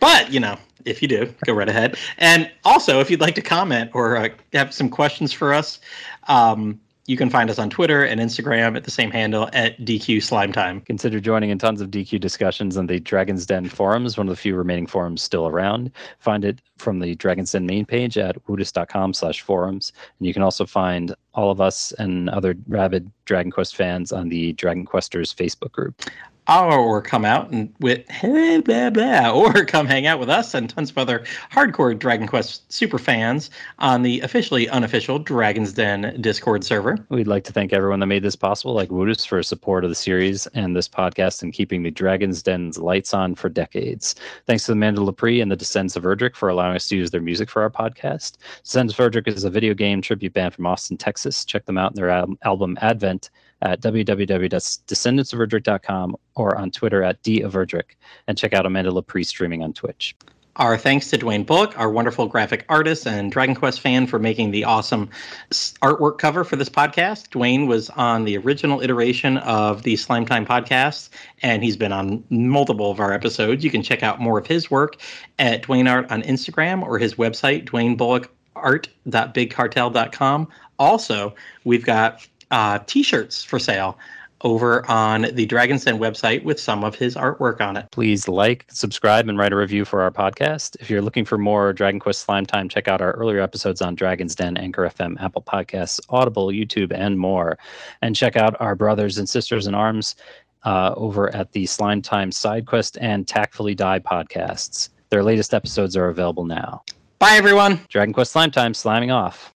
But, you know, if you do, go right ahead. And also, if you'd like to comment or uh, have some questions for us, um, you can find us on Twitter and Instagram at the same handle at DQ Slime Time. Consider joining in tons of DQ discussions on the Dragon's Den forums, one of the few remaining forums still around. Find it from the Dragon's Den main page at woodus.com slash forums. And you can also find all of us and other rabid Dragon Quest fans on the Dragon Questers Facebook group. Or come out and with hey, blah, blah, or come hang out with us and tons of other hardcore Dragon Quest super fans on the officially unofficial Dragon's Den Discord server. We'd like to thank everyone that made this possible, like Woodus for support of the series and this podcast and keeping the Dragon's Den's lights on for decades. Thanks to the Lepre and the Descendants of Erdrick for allowing us to use their music for our podcast. Descendants of Erdrick is a video game tribute band from Austin, Texas. Check them out in their al- album Advent at www.descendantsoferdrick.com or on Twitter at D of Erdrick. And check out Amanda Lepre streaming on Twitch. Our thanks to Dwayne Bullock, our wonderful graphic artist and Dragon Quest fan, for making the awesome artwork cover for this podcast. Dwayne was on the original iteration of the Slime Time podcast, and he's been on multiple of our episodes. You can check out more of his work at Dwayne Art on Instagram or his website, dwayneBullockart.bigcartel.com. Also, we've got uh, t shirts for sale over on the Dragon's Den website with some of his artwork on it. Please like, subscribe, and write a review for our podcast. If you're looking for more Dragon Quest Slime Time, check out our earlier episodes on Dragon's Den, Anchor FM, Apple Podcasts, Audible, YouTube, and more. And check out our brothers and sisters in arms uh, over at the Slime Time Side Quest and Tactfully Die podcasts. Their latest episodes are available now. Bye, everyone. Dragon Quest Slime Time, sliming off.